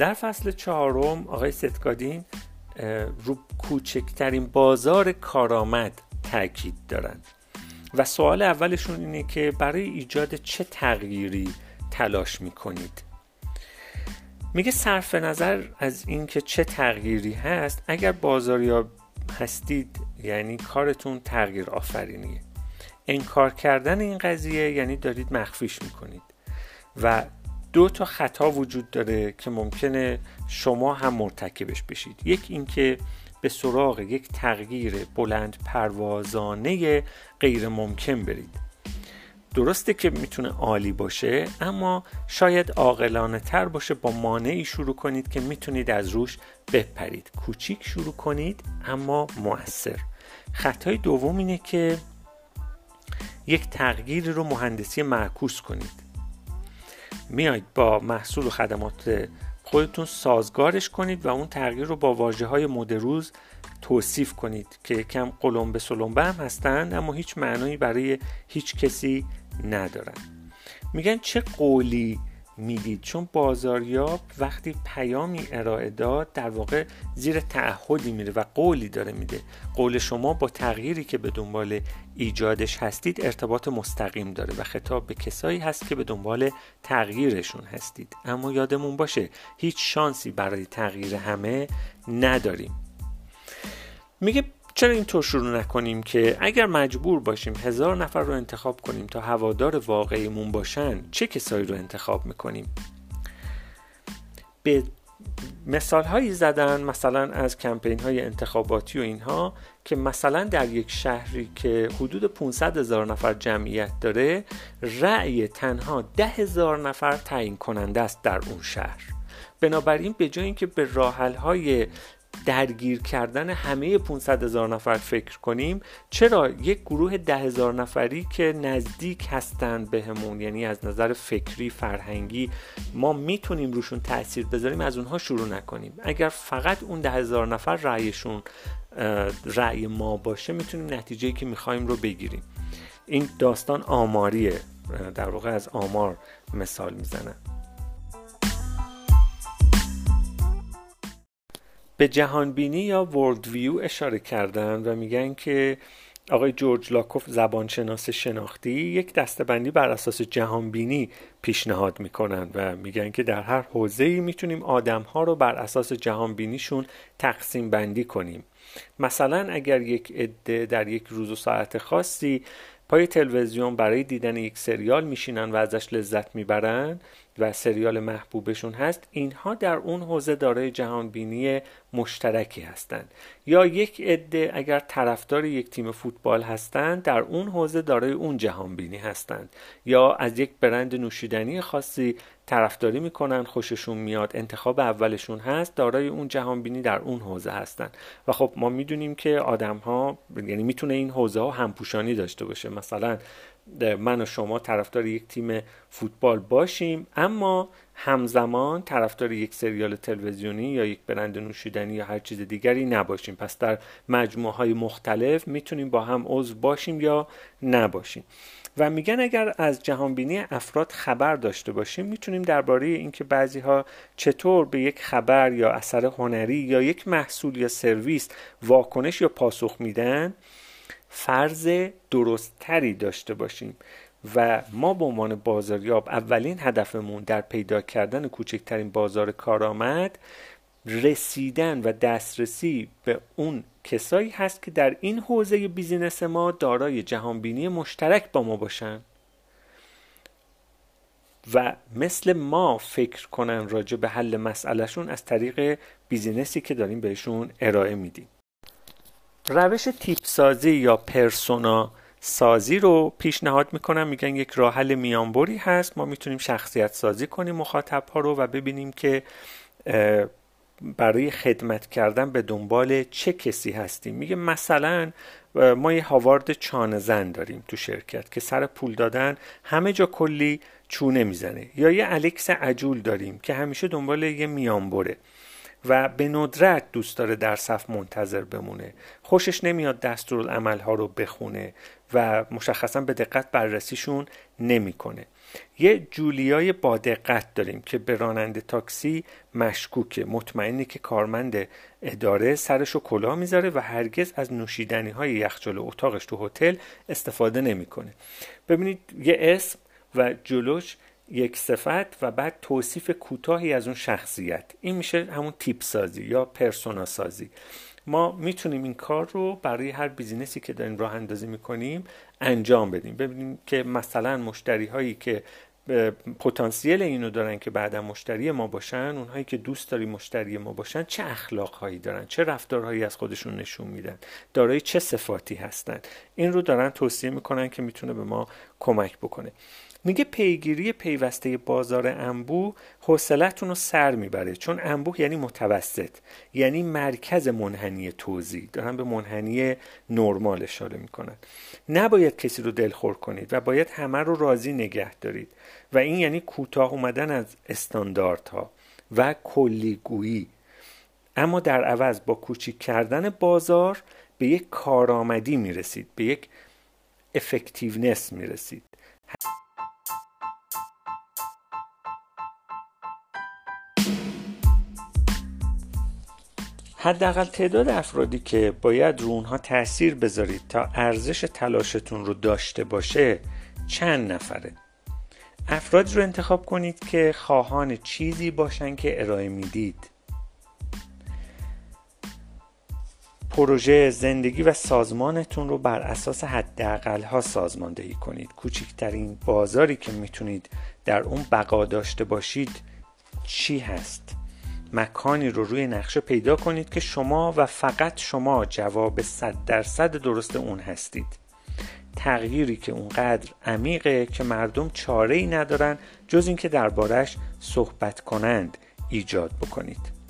در فصل چهارم آقای ستکادین رو کوچکترین بازار کارآمد تاکید دارند. و سوال اولشون اینه که برای ایجاد چه تغییری تلاش می‌کنید؟ میگه صرف نظر از اینکه چه تغییری هست اگر بازاریاب هستید یعنی کارتون تغییر آفرینیه. انکار کردن این قضیه یعنی دارید مخفیش می‌کنید. و دو تا خطا وجود داره که ممکنه شما هم مرتکبش بشید. یک اینکه به سراغ یک تغییر بلند پروازانه غیر ممکن برید. درسته که می‌تونه عالی باشه اما شاید عاقلانه تر باشه با مانعی شروع کنید که می‌تونید از روش بپرید. کوچیک شروع کنید اما موثر. خطای دوم اینه که یک تغییر رو مهندسی معکوس کنید. میایید با محصول و خدمات خودتون سازگارش کنید و اون تغییر رو با واجه های مدروز توصیف کنید که یکم قلمبه سلمبه هم هستند اما هیچ معنایی برای هیچ کسی ندارن. میگن چه قولی می‌دید. چون بازاریاب وقتی پیامی ارائه داد در واقع زیر تعهدی میره و قولی داره میده. قول شما با تغییری که به دنبال ایجادش هستید ارتباط مستقیم داره و خطاب به کسایی هست که به دنبال تغییرشون هستید. اما یادمون باشه هیچ شانسی برای تغییر همه نداریم. میگه چرا اینطور شروع نکنیم که اگر مجبور باشیم هزار نفر رو انتخاب کنیم تا هوادار واقعیمون باشن چه کسایی رو انتخاب می‌کنیم؟ به مثال هایی زدن مثلا از کمپین های انتخاباتی و اینها که مثلا در یک شهری که حدود 500 هزار نفر جمعیت داره رأی تنها ده هزار نفر تعیین کننده است در اون شهر. بنابراین به جای اینکه به راحل های درگیر کردن همه 500 هزار نفر فکر کنیم چرا یک گروه ده هزار نفری که نزدیک هستند بهمون یعنی از نظر فکری فرهنگی ما می‌تونیم روشون تاثیر بذاریم از اونها شروع نکنیم. اگر فقط اون ده هزار نفر رأیشون رأی ما باشه می‌تونیم نتیجه که می‌خوایم رو بگیریم. این داستان آماریه در واقع از آمار مثال می‌زنم. به جهانبینی یا ورلد ویو اشاره کردن و میگن که آقای جورج لاکوف زبانشناس شناختی یک دستبندی بر اساس جهانبینی پیشنهاد می‌کنن و میگن که در هر حوزه ای می‌تونیم آدم ها رو بر اساس جهانبینیشون تقسیم بندی کنیم. مثلا اگر یک عده در یک روز و ساعت خاصی پای تلویزیون برای دیدن یک سریال میشینن و ازش لذت می‌برن و سریال محبوبشون هست اینها در اون حوزه دارای جهانبینی مشترکی هستند یا یک عده اگر طرفدار یک تیم فوتبال هستند در اون حوزه دارای اون جهانبینی هستند یا از یک برند نوشیدنی خاصی طرفداری می‌کنن خوششون میاد انتخاب اولشون هست دارای اون جهانبینی در اون حوزه هستند و خب ما می‌دونیم که آدم ها یعنی می‌تونه این حوزه ها همپوشانی داشته باشه. مثلا من و شما طرفدار یک تیم فوتبال باشیم اما همزمان طرفدار یک سریال تلویزیونی یا یک برند نوشیدنی یا هر چیز دیگری نباشیم. پس در مجموعه های مختلف می‌تونیم با هم عضو باشیم یا نباشیم. و میگن اگر از جهانبینی افراد خبر داشته باشیم می‌تونیم درباره اینکه بعضی ها چطور به یک خبر یا اثر هنری یا یک محصول یا سرویس واکنش یا پاسخ میدن فرض درستتری داشته باشیم. و ما به عنوان بازاریاب اولین هدفمون در پیدا کردن کوچکترین بازار کارآمد رسیدن و دسترسی به اون کسایی هست که در این حوزه بیزینس ما دارای جهانبینی مشترک با ما باشن و مثل ما فکر کنن راجع به حل مسئلهشون از طریق بیزینسی که داریم بهشون ارائه میدیم. روش تیپ سازی یا پرسونا سازی رو پیشنهاد می‌کنم. میگن یک راه حل میانبری هست. ما می‌تونیم شخصیت سازی کنیم مخاطب ها رو و ببینیم که برای خدمت کردن به دنبال چه کسی هستیم؟ میگه مثلا ما یه هاوارد چانه زن داریم تو شرکت که سر پول دادن همه جا کلی چونه می‌زنه. یا یه الکس عجول داریم که همیشه دنبال یه میانبره و به ندرت دوست داره در صف منتظر بمونه. خوشش نمیاد ها رو بخونه و مشخصا به دقت بررسیشون نمی‌کنه. یه جولیای با دقت داریم که به راننده تاکسی مشکوکه. مطمئنی که کارمند اداره سرش رو کلاه می‌ذاره و هرگز از نوشیدنی های یخچال اتاقش تو هتل استفاده نمی‌کنه. ببینید یه اسم و جلوش یک صفت و بعد توصیف کوتاهی از اون شخصیت. این میشه همون تیپ سازی یا پرسونا سازی ما می‌تونیم این کار رو برای هر بیزینسی که داریم راه اندازی می‌کنیم انجام بدیم. ببینیم که مثلا مشتری هایی که پتانسیل اینو دارن که بعدا مشتری ما باشن اونهایی که دوست داری مشتری ما باشن چه اخلاق هایی دارن؟ چه رفتارهایی از خودشون نشون میدن؟ دارای چه صفاتی هستن؟ این رو دارن توصیه می‌کنن که می‌تونه به ما کمک بکنه. میگه پیگیری پیوسته بازار انبوه حوصلتون رو سر می‌بره. چون انبوه یعنی متوسط یعنی مرکز منحنی توزیع. دارن به منحنی نرمال اشاره می‌کنن. نباید کسی رو دلخور کنید و باید همه رو راضی نگه دارید. و این یعنی کوتاه اومدن از استانداردها و کلیگویی. اما در عوض با کوچیک کردن بازار به یک کارآمدی می‌رسید به یک افکتیونس می‌رسید. حداقل تعداد افرادی که باید رو اونها تاثیر بذارید تا ارزش تلاشتون رو داشته باشه چند نفره؟ افرادی رو انتخاب کنید که خواهان چیزی باشن که ارائه می‌دید. پروژه زندگی و سازمانتون رو بر اساس حداقل ها سازماندهی کنید. کوچکترین بازاری که می‌تونید در اون بقا داشته باشید چی هست؟ مکانی رو روی نقشه پیدا کنید که شما و فقط شما جواب صد درصد درست اون هستید. تغییری که اونقدر عمیقه که مردم چاره ای ندارن جز اینکه دربارش صحبت کنند ایجاد بکنید.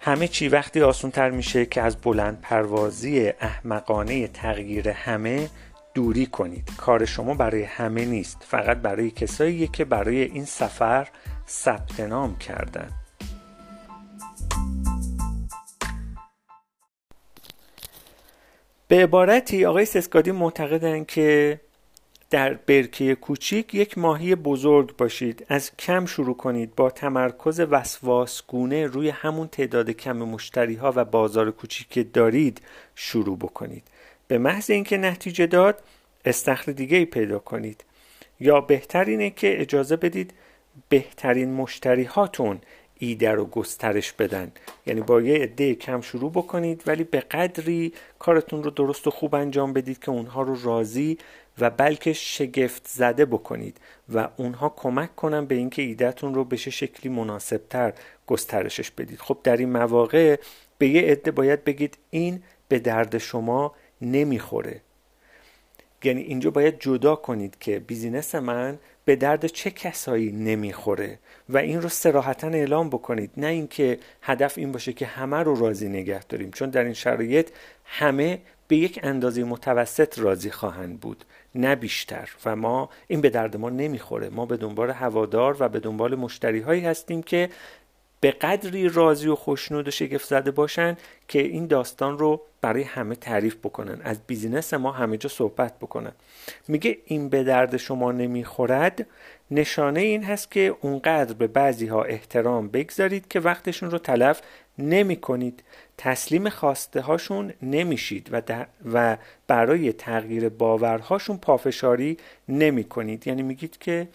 همه چی وقتی آسون تر میشه که از بلند پروازی احمقانه تغییر همه دوری کنید. کار شما برای همه نیست فقط برای کسایی که برای این سفر ثبت نام کردن. به عبارتی آقای سسکادی معتقدن که در برکه کوچیک یک ماهی بزرگ باشید. از کم شروع کنید. با تمرکز وسواسگونه روی همون تعداد کم مشتری ها و بازار کوچیک که دارید شروع بکنید. به محض اینکه نتیجه داد استخر دیگه ای پیدا کنید. یا بهتر اینه که اجازه بدید بهترین مشتری هاتون ایده رو گسترش بدن. یعنی با یه عده کم شروع بکنید ولی به قدری کارتون رو درست و خوب انجام بدید که اونها رو راضی و بلکه شگفت زده بکنید و اونها کمک کنن به اینکه ایدهتون رو بشه شکلی مناسبتر گسترشش بدید. خب در این مواقع به یه عده باید بگید این به درد شما نمی‌خوره. یعنی اینجا باید جدا کنید که بیزینس من به درد چه کسایی نمی‌خوره و این رو سراحتا اعلام بکنید. نه اینکه هدف این باشه که همه رو راضی نگه داریم چون در این شرایط همه به یک اندازه متوسط راضی خواهند بود نه بیشتر. و ما این به درد ما نمی‌خوره. ما به دنبال هوادار و به دنبال مشتری هایی هستیم که به قدری راضی و خوشنود و شگفت زده باشن که این داستان رو برای همه تعریف بکنن. از بیزینس ما همه جا صحبت بکنن. میگه این به درد شما نمی‌خورد. نشانه این هست که اونقدر به بعضی ها احترام بگذارید که وقتشون رو تلف نمی کنید تسلیم خواسته هاشون نمیشید و, و برای تغییر باورهاشون پافشاری نمی کنید یعنی میگید که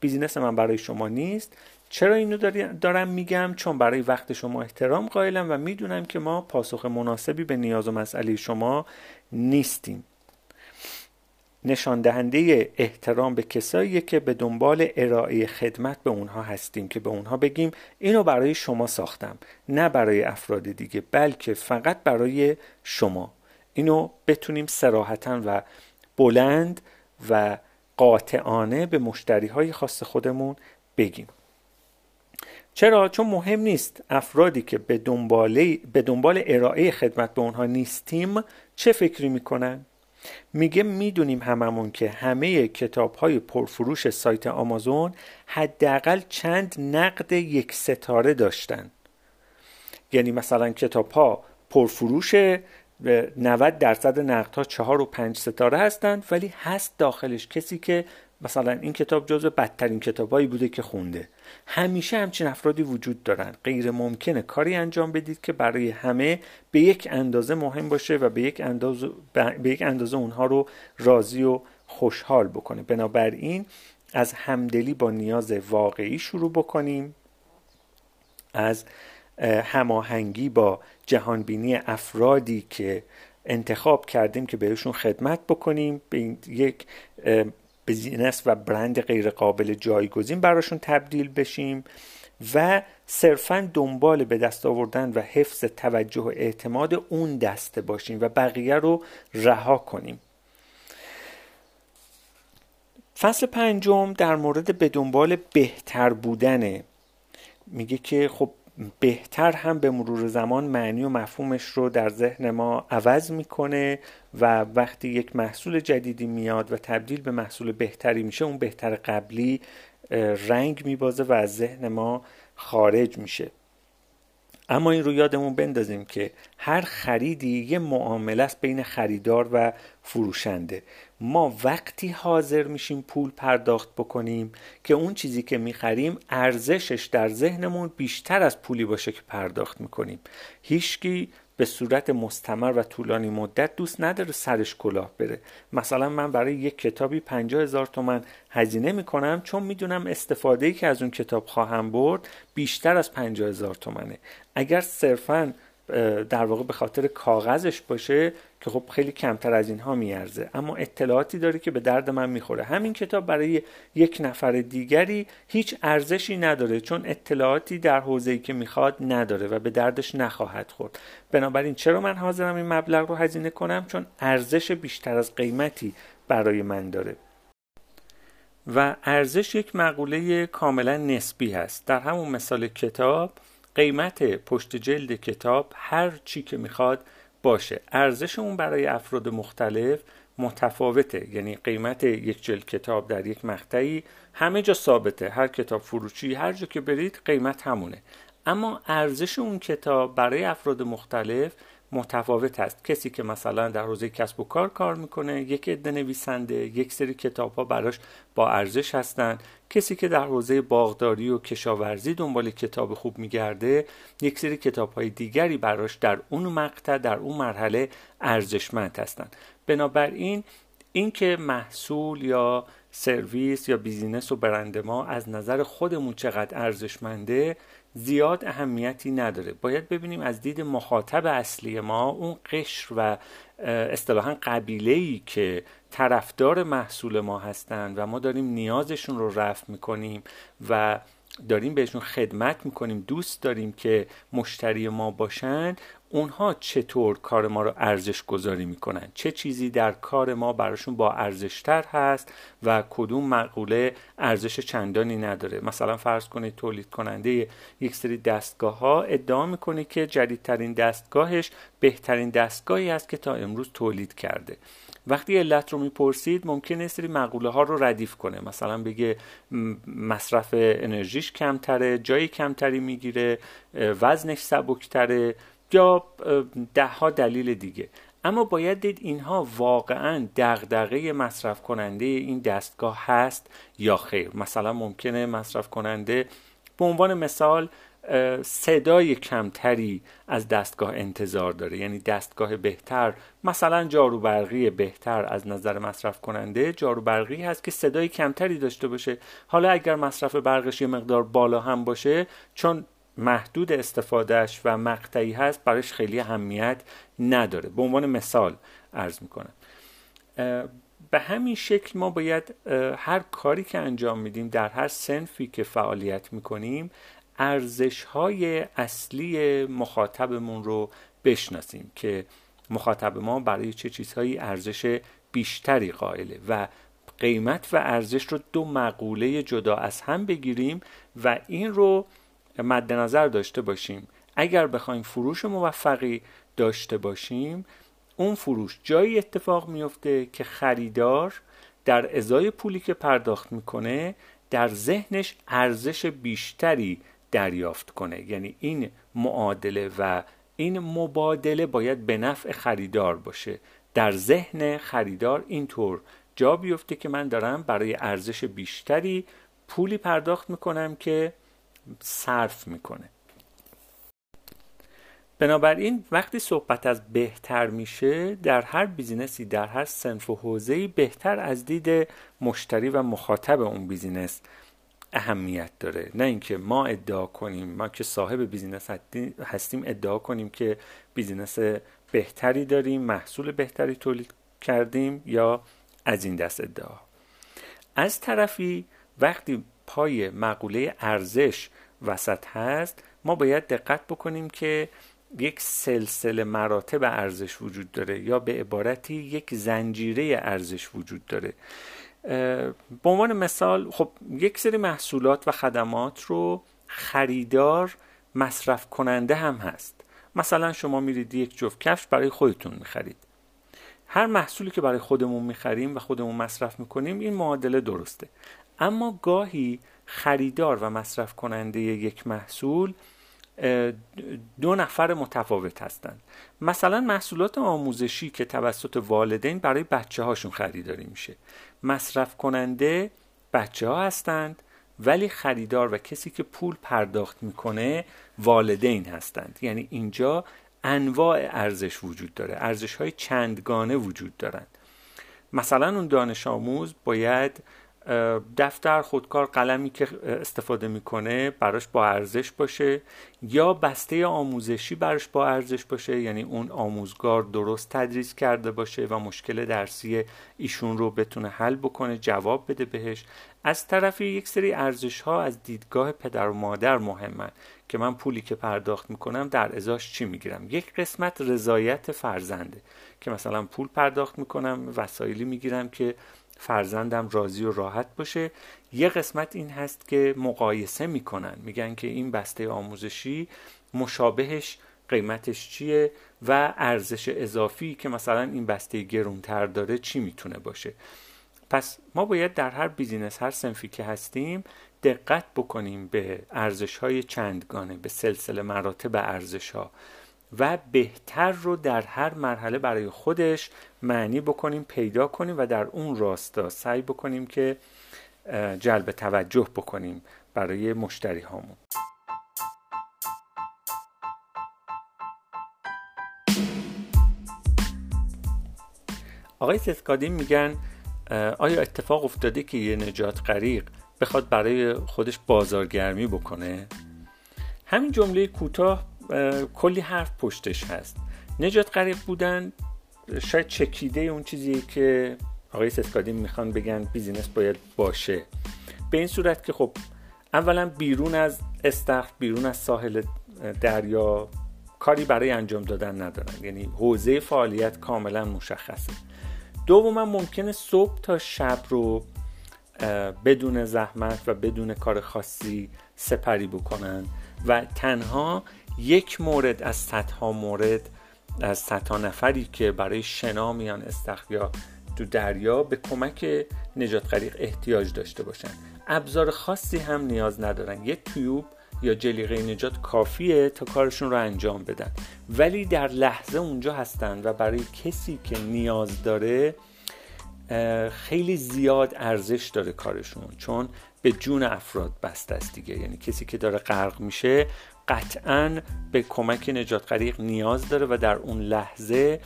بیزینس من برای شما نیست. چرا اینو دارم میگم؟ چون برای وقت شما احترام قائلم و می‌دونم که ما پاسخ مناسبی به نیاز و مسئله شما نیستیم. نشان دهنده احترام به کسایی که به دنبال ارائه خدمت به اونها هستیم که به اونها بگیم اینو برای شما ساختم نه برای افراد دیگه بلکه فقط برای شما. اینو بتونیم سراحتا و بلند و قاطعانه به مشتری های خاص خودمون بگیم. چرا؟ چون مهم نیست افرادی که به دنبال به دنبال ارائه خدمت به اونها نیستیم چه فکری می‌کنن؟ میگه می‌دونیم هممون که همه کتاب های پرفروش سایت آمازون حداقل چند نقد یک ستاره داشتن. یعنی مثلا کتاب ها پرفروش 90 درصد نقد ها 4 و 5 ستاره هستند ولی هست داخلش کسی که مثلا این کتاب جزو بدترین کتابایی بوده که خونده. همیشه همچین افرادی وجود دارن. غیر ممکنه کاری انجام بدید که برای همه به یک اندازه مهم باشه و به یک اندازه, به یک اندازه اونها رو راضی و خوشحال بکنه. بنابراین از همدلی با نیاز واقعی شروع بکنیم. از هماهنگی با جهانبینی افرادی که انتخاب کردیم که بهشون خدمت بکنیم. به یک بزینس و برند غیر قابل جایگزین براشون تبدیل بشیم و صرفا دنبال به دست آوردن و حفظ توجه و اعتماد اون دسته باشیم و بقیه رو رها کنیم. فصل پنجم در مورد به دنبال بهتر بودنه. میگه که خب بهتر هم به مرور زمان معنی و مفهومش رو در ذهن ما عوض می‌کنه و وقتی یک محصول جدیدی میاد و تبدیل به محصول بهتری میشه اون بهتر قبلی رنگ میبازه و از ذهن ما خارج میشه. اما این رو یادمون بندازیم که هر خریدی یه معامله است بین خریدار و فروشنده. ما وقتی حاضر میشیم پول پرداخت بکنیم که اون چیزی که می‌خریم ارزشش در ذهنمون بیشتر از پولی باشه که پرداخت می‌کنیم. هیچکی به صورت مستمر و طولانی مدت دوست نداره سرش کلاه بره. مثلا من برای یک کتابی پنجاه هزار تومن هزینه می‌کنم چون می‌دونم استفاده ای که از اون کتاب خواهم برد بیشتر از پنجاه هزار تومنه. اگر صرفا در واقع به خاطر کاغذش باشه که خب خیلی کمتر از اینها میارزه. اما اطلاعاتی داره که به درد من می‌خوره. همین کتاب برای یک نفر دیگری هیچ ارزشی نداره چون اطلاعاتی در حوزه‌ای که می‌خواد نداره و به دردش نخواهد خورد. بنابراین چرا من حاضرم این مبلغ رو هزینه کنم؟ چون ارزش بیشتر از قیمتی برای من داره. و ارزش یک مقوله کاملا نسبی هست. در همون مثال کتاب قیمت پشت جلد کتاب هر چی که می‌خواد باشه. ارزش اون برای افراد مختلف متفاوته. یعنی قیمت یک جلد کتاب در یک مقطعی همه جا ثابته. هر کتاب فروشی هر جا که برید قیمت همونه. اما ارزش اون کتاب برای افراد مختلف متفاوت است. کسی که مثلا در حوزه کسب و کار کار می‌کنه یک عده نویسنده یک سری کتاب ها براش با ارزش هستند کسی که در حوزه باغداری و کشاورزی دنبال کتاب خوب میگرده یک سری کتاب های دیگری براش در اون مقطع در اون مرحله ارزشمند هستند بنابراین اینکه محصول یا سرویس یا بیزینس و برند ما از نظر خودمون چقدر ارزشمنده زیاد اهمیتی نداره. باید ببینیم از دید مخاطب اصلی ما اون قشر و اصطلاحا قبیله ای که طرفدار محصول ما هستند و ما داریم نیازشون رو رفع می‌کنیم و داریم بهشون خدمت می‌کنیم دوست داریم که مشتری ما باشن اونها چطور کار ما رو ارزش گذاری می‌کنن؟ چه چیزی در کار ما براشون با ارزشتر هست و کدوم مقوله ارزش چندانی نداره؟ مثلا فرض کنید تولید کننده یک سری دستگاه ها ادعا می‌کنه که جدیدترین دستگاهش بهترین دستگاهی است که تا امروز تولید کرده. وقتی علت رو می‌پرسید ممکنه سری مقوله ها رو ردیف کنه. مثلا بگه مصرف انرژیش کمتره جایی کمتری می‌گیره وزنش سبکتره. یا ده ها دلیل دیگه. اما باید دید اینها واقعا دغدغه مصرف کننده این دستگاه هست یا خیر. مثلا ممکنه مصرف کننده به عنوان مثال صدای کمتری از دستگاه انتظار داره. یعنی دستگاه بهتر مثلا جاروبرقی بهتر از نظر مصرف کننده جاروبرقی هست که صدای کمتری داشته باشه. حالا اگر مصرف برقش یه مقدار بالا هم باشه چون محدود استفادهش و مقطعی هست برایش خیلی اهمیت نداره. به عنوان مثال عرض می‌کنم. به همین شکل ما باید هر کاری که انجام میدیم در هر سنفی که فعالیت می‌کنیم ارزش های اصلی مخاطبمون رو بشناسیم که مخاطب ما برای چه چیزهایی ارزش بیشتری قائله و قیمت و ارزش رو دو مقوله جدا از هم بگیریم و این رو مد نظر داشته باشیم. اگر بخوایم فروش موفقی داشته باشیم اون فروش جایی اتفاق میفته که خریدار در ازای پولی که پرداخت می‌کنه در ذهنش ارزش بیشتری دریافت کنه. یعنی این معادله و این مبادله باید به نفع خریدار باشه. در ذهن خریدار اینطور جا بیفته که من دارم برای ارزش بیشتری پولی پرداخت می‌کنم که صرف می‌کنه. بنابراین وقتی صحبت از بهتر میشه در هر بیزینسی در هر سنف و حوزه‌ای بهتر از دید مشتری و مخاطب اون business اهمیت داره. نه اینکه ما ادعا کنیم ما که صاحب business هستیم ادعا کنیم که business بهتری داریم محصول بهتری تولید کردیم یا از این دست ادعا. از طرفی وقتی پای مقوله ارزش وسط هست ما باید دقت بکنیم که یک سلسله مراتب ارزش وجود داره یا به عبارتی یک زنجیره ارزش وجود داره. به عنوان مثال خب یک سری محصولات و خدمات رو خریدار مصرف کننده هم هست. مثلا شما میرید یک جفت کفش برای خودتون می‌خرید. هر محصولی که برای خودمون می‌خریم و خودمون مصرف می‌کنیم این معادله درسته. اما گاهی خریدار و مصرف کننده یک محصول دو نفر متفاوت هستند. مثلا محصولات آموزشی که توسط والدین برای بچه هاشون خریداری میشه. مصرف کننده بچه ها هستند ولی خریدار و کسی که پول پرداخت می‌کنه والدین هستند. یعنی اینجا انواع ارزش وجود داره. ارزش های چندگانه وجود دارند. مثلا اون دانش آموز باید دفتر خودکار قلمی که استفاده می‌کنه براش با ارزش باشه یا بسته آموزشی براش با ارزش باشه یعنی اون آموزگار درست تدریس کرده باشه و مشکل درسی ایشون رو بتونه حل بکنه جواب بده بهش. از طرفی یک سری ارزش ها از دیدگاه پدر و مادر مهمن که من پولی که پرداخت می‌کنم در ازاش چی می‌گیرم؟ یک قسمت رضایت فرزنده که مثلا پول پرداخت می‌کنم وسایلی می‌گیرم که فرزندم راضی و راحت باشه. یه قسمت این هست که مقایسه می‌کنن. میگن که این بسته آموزشی مشابهش قیمتش چیه و ارزش اضافی که مثلا این بسته گرونتر داره چی می‌تونه باشه. پس ما باید در هر بیزینس هر سنفی که هستیم دقت بکنیم به ارزش های چندگانه به سلسله مراتب ارزش ها و بهتر رو در هر مرحله برای خودش معنی بکنیم پیدا کنیم و در اون راستا سعی بکنیم که جلب توجه بکنیم برای مشتری هامون آقای سسکادین میگن آیا اتفاق افتاده که یه نجات غریق بخواد برای خودش بازارگرمی بکنه؟ همین جمله کوتاه کلی حرف پشتش هست. نجات غریق بودن شاید چکیده اون چیزی که آقای سسکادین می‌خوان بگن بیزینس باید باشه. به این صورت که خب اولا بیرون از استخر بیرون از ساحل دریا کاری برای انجام دادن ندارن. یعنی حوزه فعالیت کاملا مشخصه. دوما ممکنه صبح تا شب رو بدون زحمت و بدون کار خاصی سپری بکنن و تنها یک مورد از صدها مورد از صدها نفری که برای شنا میان استخر تو دریا به کمک نجات غریق احتیاج داشته باشن. ابزار خاصی هم نیاز ندارن. یه تیوب یا جلیقه نجات کافیه تا کارشون رو انجام بدن. ولی در لحظه اونجا هستن و برای کسی که نیاز داره خیلی زیاد ارزش داره کارشون. چون به جون افراد بسته است دیگه. یعنی کسی که داره غرق میشه قطعا به کمک نجات غریق نیاز داره و در اون لحظه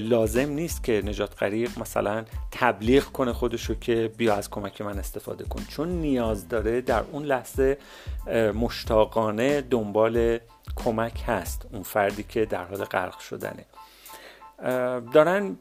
لازم نیست که نجات غریق مثلا تبلیغ کنه خودشو که بیا از کمک من استفاده کن. چون نیاز داره در اون لحظه مشتاقانه دنبال کمک هست اون فردی که در حال غرق شدنه. دارن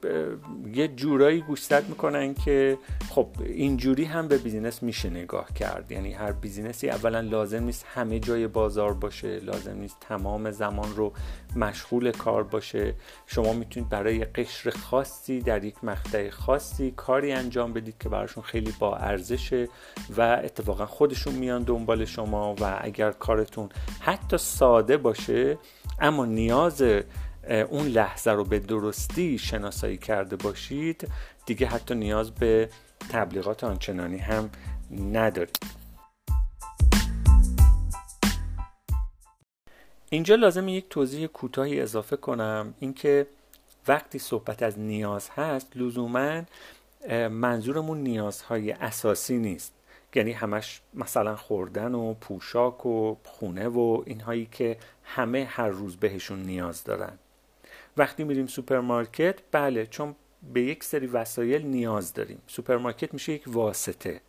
یه جورایی گوشزد می‌کنن که خب اینجوری هم به business میشه نگاه کرد. یعنی هر business ی اولا لازم نیست همه جای بازار باشه لازم نیست تمام زمان رو مشغول کار باشه. شما می‌تونید برای قشر خاصی در یک مقطع خاصی کاری انجام بدید که براشون خیلی با ارزشه و اتفاقا خودشون میان دنبال شما و اگر کارتون حتی ساده باشه اما نیاز اون لحظه رو به درستی شناسایی کرده باشید دیگه حتی نیاز به تبلیغات آنچنانی هم ندارید. اینجا لازم یک توضیح کوتاهی اضافه کنم اینکه وقتی صحبت از نیاز هست لزوما منظورمون نیازهای اساسی نیست. یعنی همش مثلا خوردن و پوشاک و خونه و اینهایی که همه هر روز بهشون نیاز دارن. وقتی میریم سوپرمارکت بله چون به یک سری وسایل نیاز داریم. سوپرمارکت میشه یک واسطه.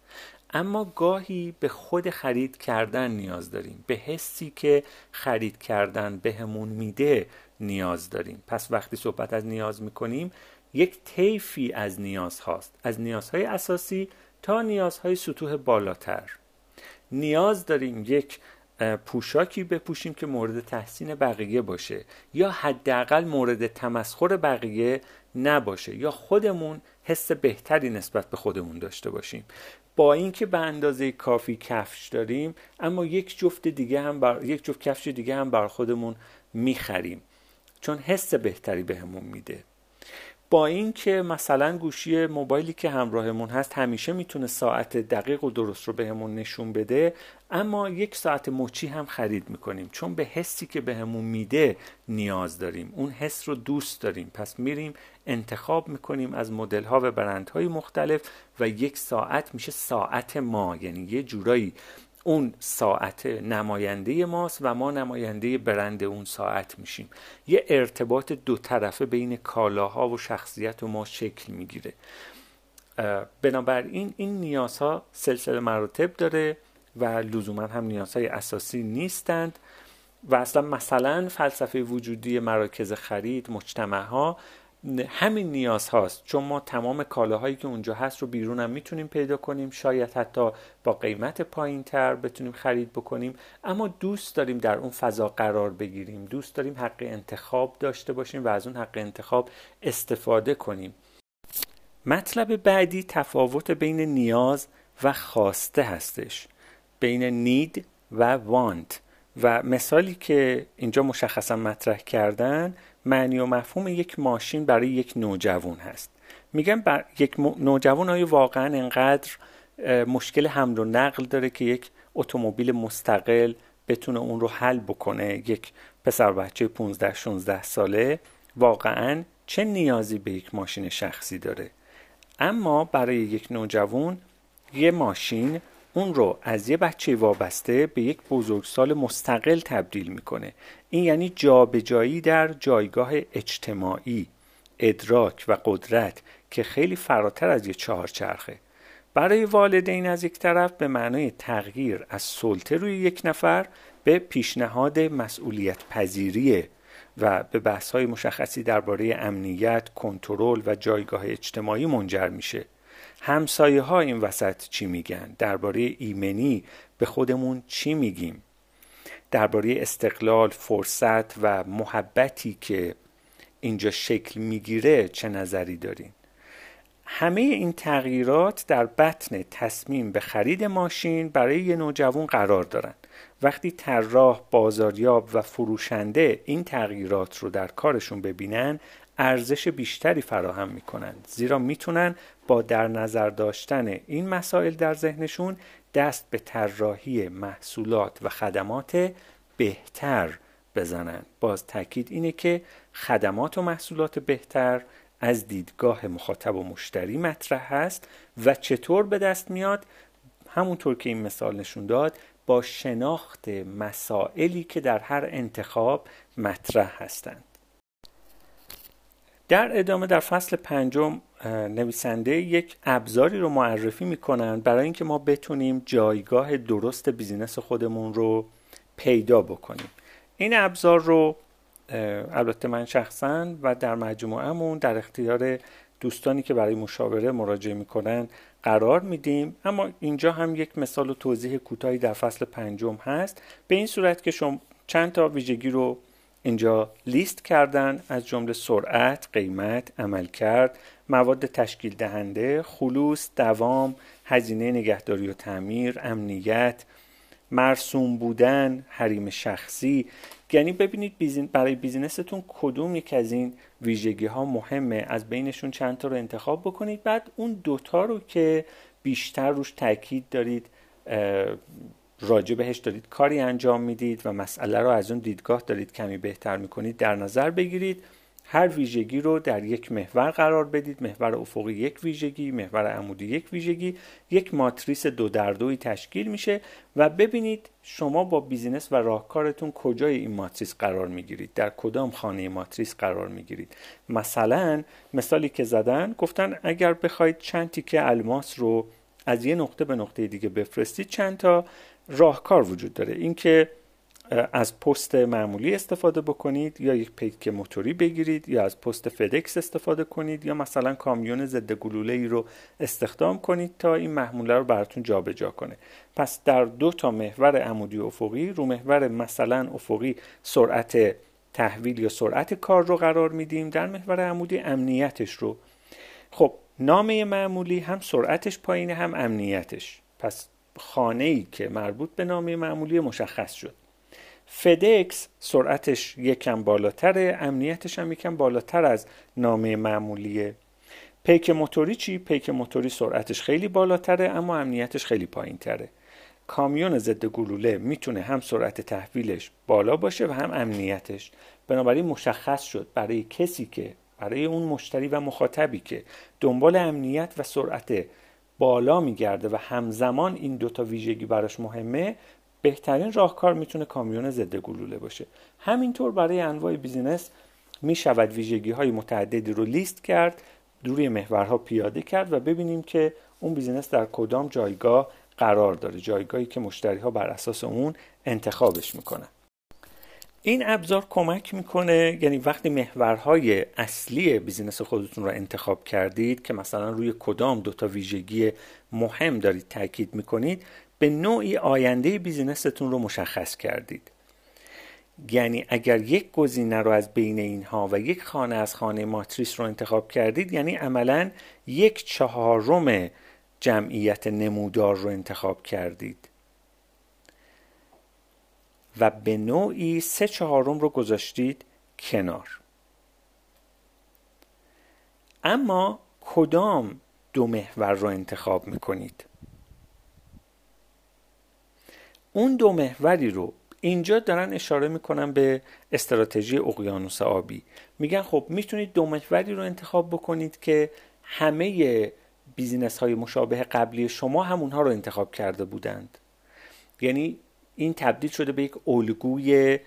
اما گاهی به خود خرید کردن نیاز داریم. به حسی که خرید کردن بهمون میده نیاز داریم. پس وقتی صحبت از نیاز می‌کنیم یک طیفی از نیاز هاست. از نیازهای اساسی تا نیازهای سطوح بالاتر. نیاز داریم یک پوشاکی بپوشیم که مورد تحسین بقیه باشه. یا حداقل مورد تمسخر بقیه نباشه. یا خودمون حس بهتری نسبت به خودمون داشته باشیم. با اینکه به اندازه کافی کفش داریم اما یک جفت دیگه هم بر... یک جفت کفش دیگه هم بر خودمون می‌خریم. چون حس بهتری بهمون میده. با اینکه مثلا گوشی موبایلی که همراهمون هست همیشه می‌تونه ساعت دقیق و درست رو بهمون نشون بده اما یک ساعت مچی هم خرید می‌کنیم. چون به حسی که بهمون میده نیاز داریم. اون حس رو دوست داریم. پس میریم انتخاب می‌کنیم از مدل ها و برندهای مختلف و یک ساعت میشه ساعت ما. یعنی یه جورایی اون ساعت نماینده ماست و ما نماینده برند اون ساعت میشیم. یه ارتباط دو طرفه بین کالاها و شخصیت و ما شکل می‌گیره. بنابراین این نیازها سلسله مراتب داره و لزوما هم نیازهای اساسی نیستند. و اصلا مثلا فلسفه وجودی مراکز خرید مجتمع ها همین نیاز هاست. چون ما تمام کالاهایی که اونجا هست رو بیرون هم می‌تونیم پیدا کنیم. شاید حتی با قیمت پایین تر بتونیم خرید بکنیم. اما دوست داریم در اون فضا قرار بگیریم. دوست داریم حق انتخاب داشته باشیم و از اون حق انتخاب استفاده کنیم. مطلب بعدی تفاوت بین نیاز و خواسته هستش. بین نید و وانت و مثالی که اینجا مشخصا مطرح کردن معنی و مفهوم یک ماشین برای یک نوجوان هست. میگم بر یک نوجوان های واقعا انقدر مشکل حمل و نقل داره که یک اتومبیل مستقل بتونه اون رو حل بکنه؟ یک پسر بچه 15 16 ساله واقعا چه نیازی به یک ماشین شخصی داره؟ اما برای یک نوجوان یه ماشین اون رو از یه بچه وابسته به یک بزرگسال مستقل تبدیل می‌کنه این یعنی جابجایی در جایگاه اجتماعی ادراک و قدرت که خیلی فراتر از یه چهارچرخه برای والدین از یک طرف به معنای تغییر از سلطه روی یک نفر به پیشنهاد مسئولیت پذیریه و به بحث های مشخصی درباره امنیت، کنترل و جایگاه اجتماعی منجر میشه. همسایه ها این وسط چی میگن؟ درباره ایمنی به خودمون چی میگیم؟ درباره استقلال، فرصت و محبتی که اینجا شکل می‌گیره چه نظری دارین؟ همه این تغییرات در بطن تصمیم به خرید ماشین برای یه نوجوان قرار دارند. وقتی طراح، بازاریاب و فروشنده این تغییرات رو در کارشون ببینن ارزش بیشتری فراهم می‌کنند زیرا می‌تونن با در نظر داشتن این مسائل در ذهنشون دست به طراحی محصولات و خدمات بهتر بزنن باز تاکید اینه که خدمات و محصولات بهتر از دیدگاه مخاطب و مشتری مطرح هست و چطور به دست میاد؟ همونطور که این مثال نشون داد با شناخت مسائلی که در هر انتخاب مطرح هستند. در ادامه در فصل پنجم نویسنده یک ابزاری رو معرفی می‌کنن برای اینکه ما بتونیم جایگاه درست بیزینس خودمون رو پیدا بکنیم. این ابزار رو البته من شخصا و در مجموعهمون در اختیار دوستانی که برای مشاوره مراجعه می‌کنن قرار میدیم. اما اینجا هم یک مثال و توضیح کوتاهی در فصل پنجم هست. به این صورت که شما چند تا ویژگی رو اینجا لیست کردن از جمله سرعت، قیمت، عملکرد، مواد تشکیل دهنده، خلوص، دوام، هزینه نگهداری و تعمیر، امنیت، مرسوم بودن، حریم شخصی. یعنی ببینید برای بیزینستون کدوم یک از این ویژگی ها مهمه. از بینشون چند تا رو انتخاب بکنید. بعد اون دوتا رو که بیشتر روش تاکید دارید راجع بهش دارید کاری انجام می‌دید و مسئله رو از اون دیدگاه دارید کمی بهتر می‌کنید در نظر بگیرید. هر ویژگی رو در یک محور قرار بدید. محور افقی یک ویژگی محور عمودی یک ویژگی. یک ماتریس دو در دوی تشکیل میشه و ببینید شما با business و راهکارتون کجای این ماتریس قرار می‌گیرید. در کدام خانه ماتریس قرار می‌گیرید. مثلا مثالی که زدن گفتن اگر بخواید چند تیکه الماس رو از یه نقطه به نقطه دیگه بفرستید چند تا؟ راهکار وجود داره. اینکه از پست معمولی استفاده بکنید یا یک پیک موتوری بگیرید یا از پست فدکس استفاده کنید یا مثلا کامیون ضد گلوله ای رو استخدام کنید تا این محموله رو براتون جابجا کنه. پس در دو تا محور عمودی و افقی رو محور مثلا افقی سرعت تحویل یا سرعت کار رو قرار میدیم در محور عمودی امنیتش رو. خب نامه معمولی هم سرعتش پایینه هم امنیتش. پس خانه ای که مربوط به نامه معمولی مشخص شد. فدکس سرعتش یکم بالاتره امنیتش هم یکم بالاتر از نامه معمولیه. پیک موتوری چی؟ پیک موتوری سرعتش خیلی بالاتره اما امنیتش خیلی پایین تره کامیون ضد گلوله می‌تونه هم سرعت تحویلش بالا باشه و هم امنیتش. بنابراین مشخص شد برای کسی که برای اون مشتری و مخاطبی که دنبال امنیت و سرعت بالا میگرده و همزمان این دوتا ویژگی براش مهمه بهترین راهکار می‌تونه کامیون ضد گلوله باشه. همینطور برای انواع business می‌شود ویژگی های متعددی رو لیست کرد روی محورها پیاده کرد و ببینیم که اون business در کدام جایگاه قرار داره جایگاهی که مشتری ها بر اساس اون انتخابش می‌کنن. این ابزار کمک می‌کنه یعنی وقتی محورهای اصلی business خودتون رو انتخاب کردید که مثلا روی کدام دوتا ویژگی مهم دارید تاکید می‌کنید به نوعی آینده بیزینستون رو مشخص کردید. یعنی اگر یک گزینه رو از بین اینها و یک خانه از خانه ماتریس رو انتخاب کردید یعنی عملا یک چهارم جمعیت نمودار رو انتخاب کردید. و به نوعی سه چهارم رو گذاشتید کنار. اما کدام دو محور رو انتخاب می‌کنید؟ اون دو محوری رو اینجا دارن اشاره می‌کنن به استراتژی اقیانوس آبی. میگن خب می‌تونید دو محوری رو انتخاب بکنید که همه بیزینس های مشابه قبلی شما همونها رو انتخاب کرده بودند. یعنی این تبدیل شده به یک الگوی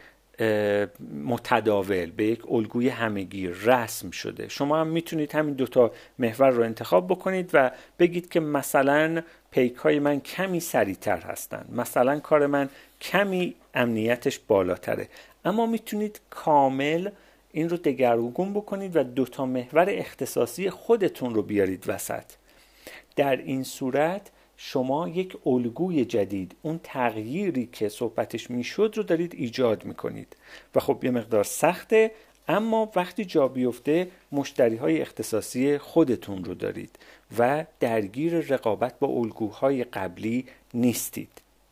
متداول به یک الگوی همگیر رسم شده. شما هم می‌تونید همین دوتا محور رو انتخاب بکنید و بگید که مثلا پیک های من کمی سریعتر هستن مثلا کار من کمی امنیتش بالاتره. اما می‌تونید کامل این رو دگرگون بکنید و دوتا محور اختصاصی خودتون رو بیارید وسط. در این صورت شما یک الگوی جدید اون تغییری که صحبتش می‌شد رو دارید ایجاد می‌کنید. و خب یه مقدار سخته اما وقتی جا بیفته مشتری های اختصاصی خودتون رو دارید و درگیر رقابت با الگوهای قبلی نیستید.